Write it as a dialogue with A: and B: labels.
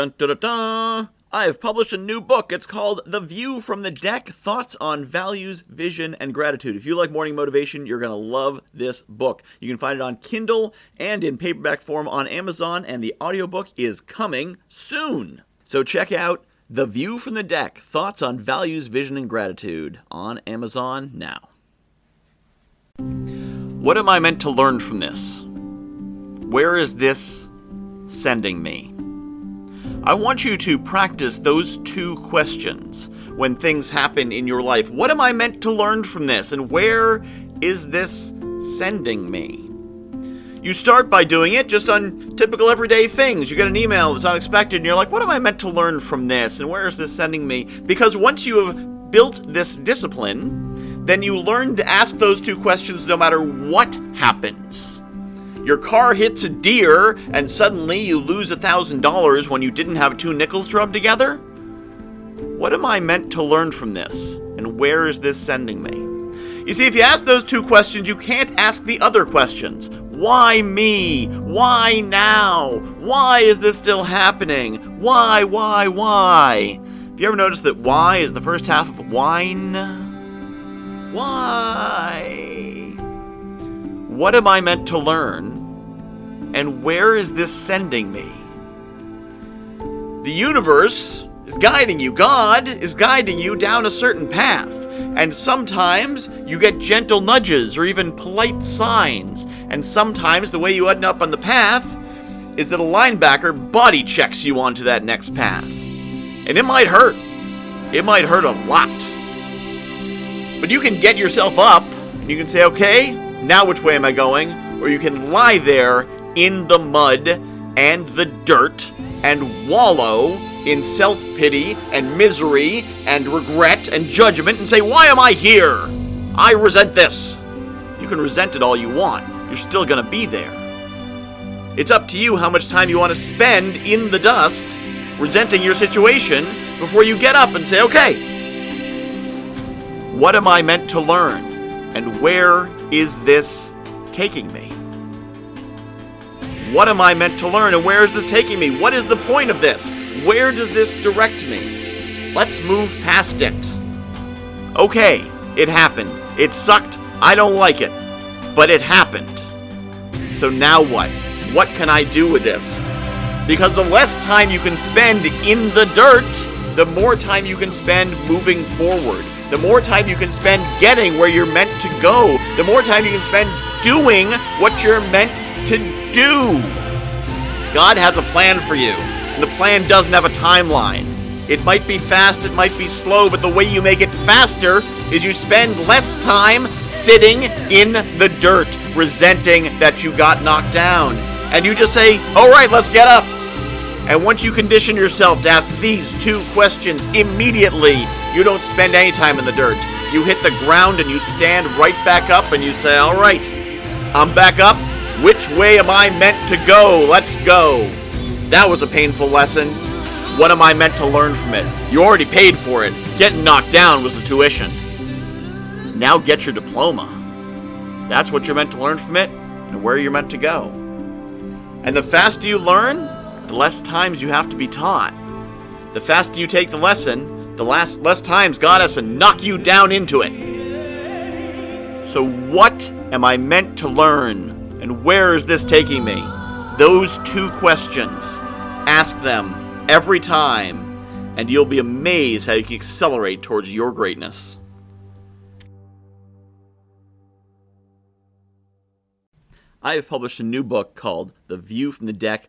A: Dun dun dun dun! I've published a new book. It's called The View from the Deck Thoughts on Values, Vision, and Gratitude. If you like morning motivation, you're going to love this book. You can find it on Kindle and in paperback form on Amazon, and the audiobook is coming soon. So check out The View from the Deck Thoughts on Values, Vision, and Gratitude on Amazon now. What am I meant to learn from this? Where is this sending me? I want you to practice those two questions when things happen in your life. What am I meant to learn from this? And where is this sending me? You start by doing it just on typical everyday things. You get an email that's unexpected, and you're like, what am I meant to learn from this? And where is this sending me? Because once you have built this discipline, then you learn to ask those two questions no matter what happens. Your car hits a deer and suddenly you lose a $1,000 when you didn't have two nickels to rub together? What am I meant to learn from this? And where is this sending me? You see, if you ask those two questions, you can't ask the other questions. Why me? Why now? Why is this still happening? Why, why, why? Have you ever noticed that why is the first half of wine? Why? What am I meant to learn? And where is this sending me? The universe is guiding you. God is guiding you down a certain path. And sometimes you get gentle nudges or even polite signs. And sometimes the way you end up on the path is that a linebacker body checks you onto that next path. And it might hurt. It might hurt a lot. But you can get yourself up and you can say, okay, now which way am I going? Or you can lie there in the mud and the dirt and wallow in self pity and misery and regret and judgment and say, Why am I here? I resent this. You can resent it all you want, you're still going to be there. It's up to you how much time you want to spend in the dust, resenting your situation, before you get up and say, Okay, what am I meant to learn? And where is this taking me? What am I meant to learn and where is this taking me? What is the point of this? Where does this direct me? Let's move past it. Okay, it happened. It sucked. I don't like it. But it happened. So now what? What can I do with this? Because the less time you can spend in the dirt, the more time you can spend moving forward the more time you can spend getting where you're meant to go, the more time you can spend doing what you're meant to do. God has a plan for you, and the plan doesn't have a timeline. It might be fast, it might be slow, but the way you make it faster is you spend less time sitting in the dirt, resenting that you got knocked down. And you just say, all right, let's get up. And once you condition yourself to ask these two questions immediately, you don't spend any time in the dirt. You hit the ground and you stand right back up and you say, All right, I'm back up. Which way am I meant to go? Let's go. That was a painful lesson. What am I meant to learn from it? You already paid for it. Getting knocked down was the tuition. Now get your diploma. That's what you're meant to learn from it and where you're meant to go. And the faster you learn, the less times you have to be taught. The faster you take the lesson, the last less times God has to knock you down into it. So, what am I meant to learn, and where is this taking me? Those two questions. Ask them every time, and you'll be amazed how you can accelerate towards your greatness. I have published a new book called The View from the Deck